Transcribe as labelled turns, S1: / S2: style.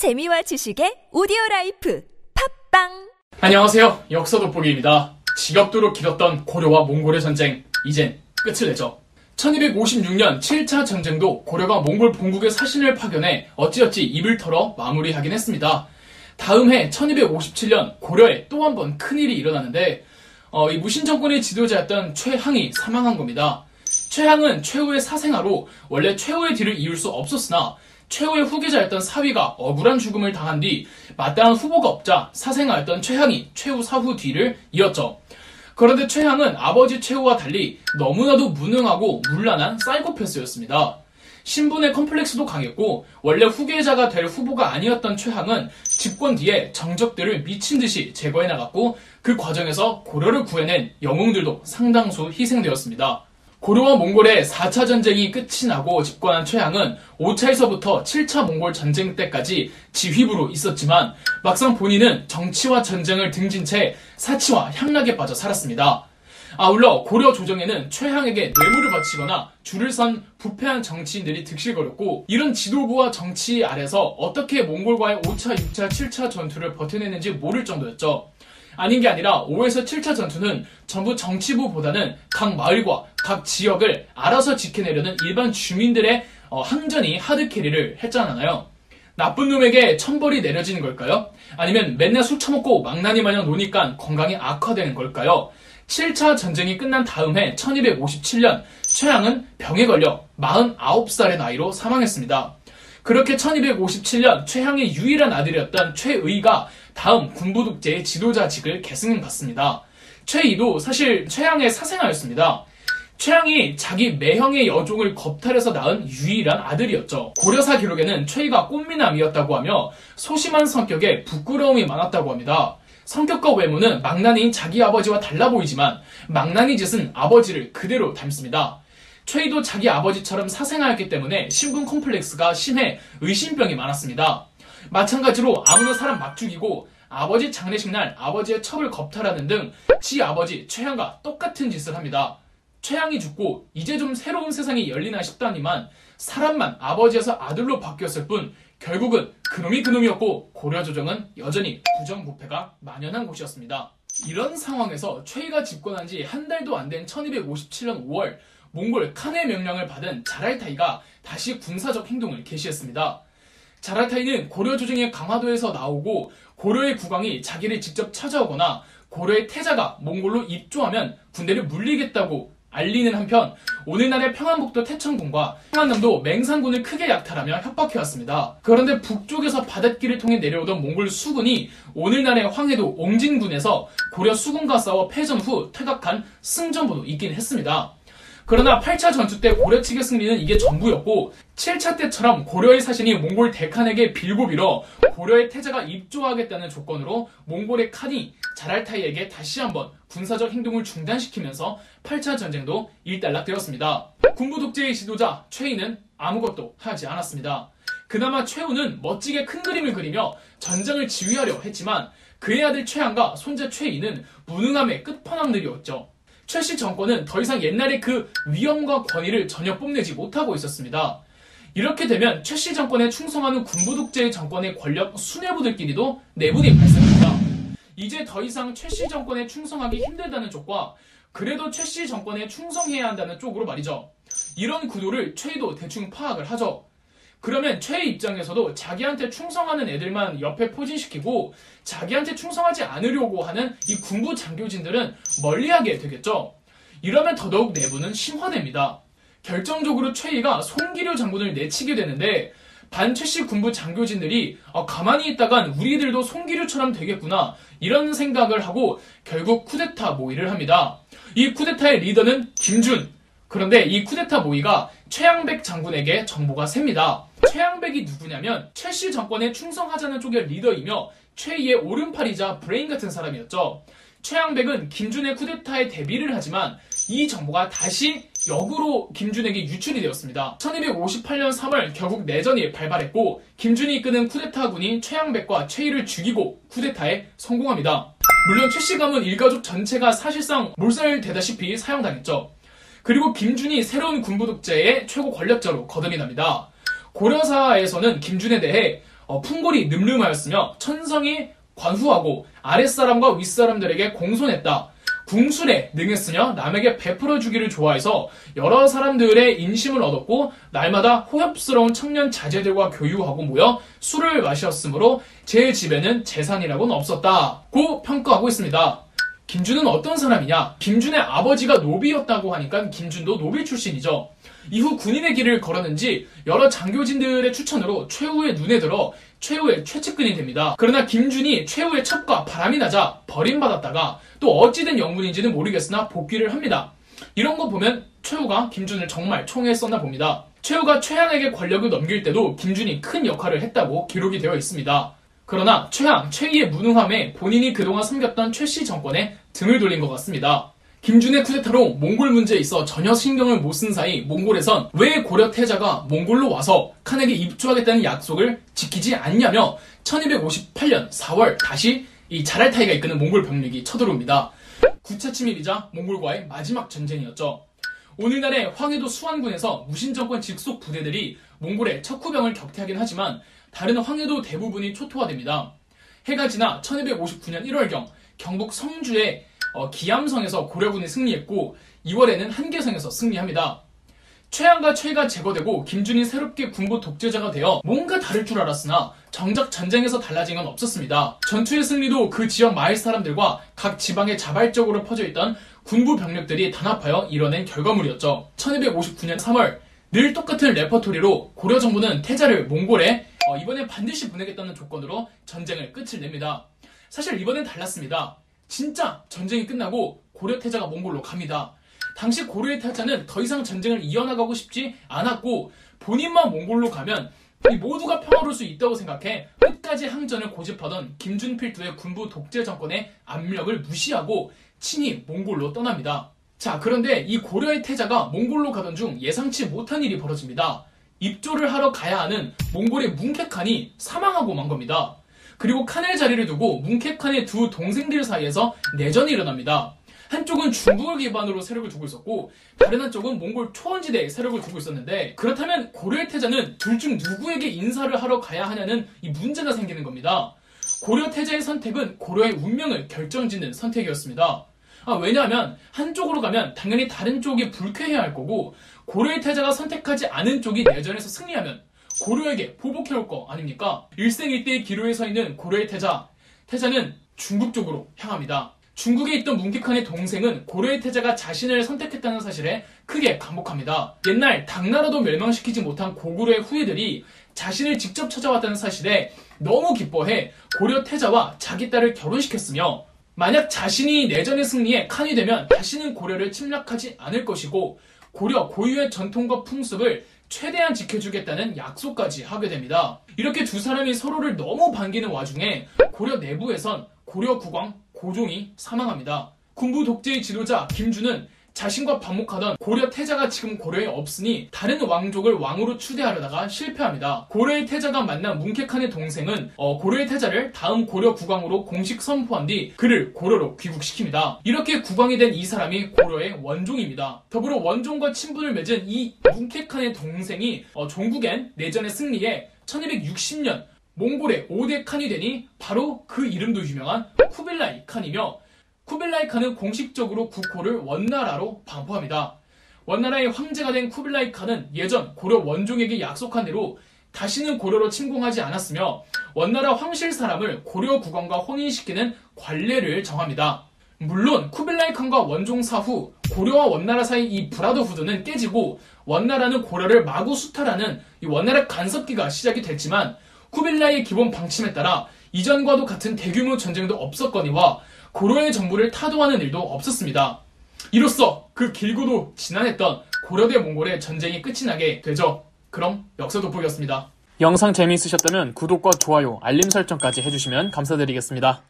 S1: 재미와 지식의 오디오 life 팟빵
S2: 안녕하세요. 역사 돋보기입니다. 지겹도록 길었던 고려와 몽골의 전쟁, 이젠 끝을 내죠. 1256년 7차 전쟁도 고려가 몽골 본국의 사신을 파견해 어찌어찌 입을 털어 마무리하긴 했습니다. 다음 해 1257년 고려에 또 한 번 큰일이 일어나는데 어, 이 무신 정권의 지도자였던 최항이 사망한 겁니다. 최항은 최우의 사생아로 원래 최우의 뒤를 이을 수 없었으나 최후의 후계자였던 사위가 억울한 죽음을 당한 뒤 마땅한 후보가 없자 사생아였던 최항이 최후 사후 뒤를 이었죠. 그런데 최항은 아버지 최후와 달리 너무나도 무능하고 문란한 사이코패스였습니다. 신분의 컴플렉스도 강했고 원래 후계자가 될 후보가 아니었던 최항은 집권 뒤에 정적들을 미친 듯이 제거해 나갔고 그 과정에서 고려를 구해낸 영웅들도 상당수 희생되었습니다. 고려와 몽골의 4차 전쟁이 끝이 나고 집권한 최양은 5차에서부터 7차 몽골 전쟁 때까지 지휘부로 있었지만 막상 본인은 정치와 전쟁을 등진 채 사치와 향락에 빠져 살았습니다. 아울러 고려 조정에는 최향에게 뇌물을 바치거나 줄을 선 부패한 정치인들이 득실거렸고 이런 지도부와 정치 아래서 어떻게 몽골과의 5차, 6차, 7차 전투를 버텨내는지 모를 정도였죠. 아닌 게 아니라 5에서 7차 전투는 전부 정치부보다는 각 마을과 각 지역을 알아서 지켜내려는 일반 주민들의 어, 항전이 하드캐리를 했잖아요. 나쁜 놈에게 천벌이 내려지는 걸까요? 아니면 맨날 술 처먹고 망나니 마냥 노니까 건강이 악화되는 걸까요? 7차 전쟁이 끝난 다음 해 1257년 최양은 병에 걸려 49살의 나이로 사망했습니다. 그렇게 1257년 최향의 유일한 아들이었던 최의가 다음 군부독재의 지도자직을 계승받습니다. 최의도 사실 최향의 사생아였습니다. 최양이 자기 매형의 여종을 겁탈해서 낳은 유일한 아들이었죠. 고려사 기록에는 최희가 꽃미남이었다고 하며 소심한 성격에 부끄러움이 많았다고 합니다. 성격과 외모는 망나니인 자기 아버지와 달라 보이지만 망나니 짓은 아버지를 그대로 닮습니다. 최희도 자기 아버지처럼 사생아였기 때문에 신분 콤플렉스가 심해 의심병이 많았습니다. 마찬가지로 아무나 사람 막 죽이고 아버지 장례식 날 아버지의 첩을 겁탈하는 등 지 아버지 최양과 똑같은 짓을 합니다. 최양이 죽고 이제 좀 새로운 세상이 열리나 싶다니만 사람만 아버지에서 아들로 바뀌었을 뿐 결국은 그놈이 그놈이었고 고려조정은 여전히 부정부패가 만연한 곳이었습니다. 이런 상황에서 최희가 집권한 지 한 달도 안 된 1257년 5월 몽골 칸의 명령을 받은 자랄타이가 다시 군사적 행동을 개시했습니다. 자랄타이는 고려 조정의 강화도에서 나오고 고려의 국왕이 자기를 직접 찾아오거나 고려의 태자가 몽골로 입조하면 군대를 물리겠다고 알리는 한편 오늘날의 평안북도 태천군과 평안남도 맹산군을 크게 약탈하며 협박해왔습니다. 그런데 북쪽에서 바닷길을 통해 내려오던 몽골 수군이 오늘날의 황해도 옹진군에서 고려 수군과 싸워 패전 후 퇴각한 승전보도 있긴 했습니다. 그러나 8차 전투 때 고려 측의 승리는 이게 전부였고 7차 때처럼 고려의 사신이 몽골 대칸에게 빌고 빌어 고려의 태자가 입조하겠다는 조건으로 몽골의 칸이 자랄타이에게 다시 한번 군사적 행동을 중단시키면서 8차 전쟁도 일단락되었습니다. 군부 독재의 지도자 최희는 아무것도 하지 않았습니다. 그나마 최후는 멋지게 큰 그림을 그리며 전쟁을 지휘하려 했지만 그의 아들 최양과 손자 최희는 무능함의 끝판왕들이었죠. 최씨 정권은 더 이상 옛날의 그 위엄과 권위를 전혀 뽐내지 못하고 있었습니다. 이렇게 되면 최씨 정권에 충성하는 군부 독재의 정권의 권력 수뇌부들끼리도 내분이 발생합니다. 이제 더 이상 최씨 정권에 충성하기 힘들다는 쪽과 그래도 최씨 정권에 충성해야 한다는 쪽으로 말이죠. 이런 구도를 최희도 대충 파악을 하죠. 그러면 최의 입장에서도 자기한테 충성하는 애들만 옆에 포진시키고 자기한테 충성하지 않으려고 하는 이 군부 장교진들은 멀리하게 되겠죠. 이러면 더더욱 내분은 심화됩니다. 결정적으로 최희가 송길유 장군을 내치게 되는데 반최씨 군부 장교진들이 아, 가만히 있다간 우리들도 송길유처럼 되겠구나 이런 생각을 하고 결국 쿠데타 모의를 합니다. 이 쿠데타의 리더는 김준. 그런데 이 쿠데타 모의가 최양백 장군에게 정보가 샙니다. 최양백이 누구냐면 최씨 정권에 충성하자는 쪽의 리더이며 최희의 오른팔이자 브레인 같은 사람이었죠. 최양백은 김준의 쿠데타에 대비를 하지만 이 정보가 다시 역으로 김준에게 유출이 되었습니다. 1258년 3월 결국 내전이 발발했고 김준이 이끄는 쿠데타군이 최양백과 최희를 죽이고 쿠데타에 성공합니다. 물론 최씨 가문 일가족 전체가 사실상 몰살되다시피 사형당했죠. 그리고 김준이 새로운 군부 독재의 최고 권력자로 거듭이 납니다. 고려사에서는 김준에 대해 어, 풍골이 늠름하였으며 천성이 관후하고 아랫사람과 윗사람들에게 공손했다. 궁술에 능했으며 남에게 베풀어 주기를 좋아해서 여러 사람들의 인심을 얻었고 날마다 호협스러운 청년 자제들과 교유하고 모여 술을 마셨으므로 제 집에는 재산이라고는 없었다고 평가하고 있습니다. 김준은 어떤 사람이냐? 김준의 아버지가 노비였다고 하니까 김준도 노비 출신이죠. 이후 군인의 길을 걸었는지 여러 장교진들의 추천으로 최후의 눈에 들어 최후의 최측근이 됩니다. 그러나 김준이 최후의 첩과 바람이 나자 버림받았다가 또 어찌된 영문인지는 모르겠으나 복귀를 합니다. 이런 거 보면 최후가 김준을 정말 총애했었나 봅니다. 최후가 최양에게 권력을 넘길 때도 김준이 큰 역할을 했다고 기록이 되어 있습니다. 그러나 최양, 최희의 무능함에 본인이 그동안 섬겼던 최씨 정권에 등을 돌린 것 같습니다. 김준의 쿠데타로 몽골 문제에 있어 전혀 신경을 못 쓴 사이 몽골에선 왜 고려 태자가 몽골로 와서 칸에게 입주하겠다는 약속을 지키지 않냐며 1258년 4월 다시 이 자랄타이가 이끄는 몽골 병력이 쳐들어옵니다. 9차 침입이자 몽골과의 마지막 전쟁이었죠. 오늘날의 황해도 수완군에서 무신정권 직속 부대들이 몽골의 척후병을 격퇴하긴 하지만 다른 황해도 대부분이 초토화됩니다. 해가 지나 1259년 1월경 경북 성주의 어, 기암성에서 고려군이 승리했고 2월에는 한계성에서 승리합니다. 최양과 최가 제거되고 김준이 새롭게 군부 독재자가 되어 뭔가 다를 줄 알았으나 정작 전쟁에서 달라진 건 없었습니다. 전투의 승리도 그 지역 마을 사람들과 각 지방에 자발적으로 퍼져있던 군부 병력들이 단합하여 이뤄낸 결과물이었죠. 1259년 3월 늘 똑같은 레퍼토리로 고려 정부는 태자를 몽골에 어, 이번에 반드시 보내겠다는 조건으로 전쟁을 끝을 냅니다. 사실 이번엔 달랐습니다. 진짜 전쟁이 끝나고 고려 태자가 몽골로 갑니다. 당시 고려의 태자는 더 이상 전쟁을 이어나가고 싶지 않았고 본인만 몽골로 가면 모두가 평화로울 수 있다고 생각해 끝까지 항전을 고집하던 김준 필두의 군부 독재 정권의 압력을 무시하고 친히 몽골로 떠납니다. 자, 그런데 이 고려의 태자가 몽골로 가던 중 예상치 못한 일이 벌어집니다. 입조를 하러 가야 하는 몽골의 뭉케칸이 사망하고 만 겁니다. 그리고 칸의 자리를 두고 뭉케칸의 두 동생들 사이에서 내전이 일어납니다. 한쪽은 중국을 기반으로 세력을 두고 있었고 다른 한쪽은 몽골 초원지대에 세력을 두고 있었는데 그렇다면 고려의 태자는 둘 중 누구에게 인사를 하러 가야 하냐는 이 문제가 생기는 겁니다. 고려 태자의 선택은 고려의 운명을 결정짓는 선택이었습니다. 아, 왜냐하면 한쪽으로 가면 당연히 다른 쪽이 불쾌해야 할 거고 고려의 태자가 선택하지 않은 쪽이 내전에서 승리하면 고려에게 보복해올 거 아닙니까? 일생일대의 기로에 서 있는 고려의 태자. 태자는 중국 쪽으로 향합니다. 중국에 있던 뭉키칸의 동생은 고려의 태자가 자신을 선택했다는 사실에 크게 감복합니다. 옛날 당나라도 멸망시키지 못한 고구려의 후예들이 자신을 직접 찾아왔다는 사실에 너무 기뻐해 고려 태자와 자기 딸을 결혼시켰으며 만약 자신이 내전의 승리에 칸이 되면 다시는 고려를 침략하지 않을 것이고 고려 고유의 전통과 풍습을 최대한 지켜주겠다는 약속까지 하게 됩니다. 이렇게 두 사람이 서로를 너무 반기는 와중에 고려 내부에선 고려 국왕 고종이 사망합니다. 군부 독재의 지도자 김준은 자신과 반목하던 고려 태자가 지금 고려에 없으니 다른 왕족을 왕으로 추대하려다가 실패합니다. 고려의 태자가 만난 뭉케칸의 동생은 어, 고려의 태자를 다음 고려 국왕으로 공식 선포한 뒤 그를 고려로 귀국시킵니다. 이렇게 국왕이 된 이 사람이 고려의 원종입니다. 더불어 원종과 친분을 맺은 이 뭉케칸의 동생이 어, 종국엔 내전의 승리에 1260년 몽골의 5대 칸이 되니 바로 그 이름도 유명한 쿠빌라이 칸이며 쿠빌라이 칸은 공식적으로 국호를 원나라로 반포합니다. 원나라의 황제가 된 쿠빌라이 칸은 예전 고려 원종에게 약속한 대로 다시는 고려로 침공하지 않았으며 원나라 황실 사람을 고려 국왕과 혼인시키는 관례를 정합니다. 물론 쿠빌라이 칸과 원종 사후 고려와 원나라 사이 이 브라더후드는 깨지고 원나라는 고려를 마구 수탈하는 이 원나라 간섭기가 시작이 됐지만 쿠빌라이의 기본 방침에 따라 이전과도 같은 대규모 전쟁도 없었거니와 고려의 정부를 타도하는 일도 없었습니다. 이로써 그 길고도 지난했던 고려대 몽골의 전쟁이 끝이 나게 되죠. 그럼 역사 돋보기였습니다.
S3: 영상 재미있으셨다면 구독과 좋아요, 알림 설정까지 해주시면 감사드리겠습니다.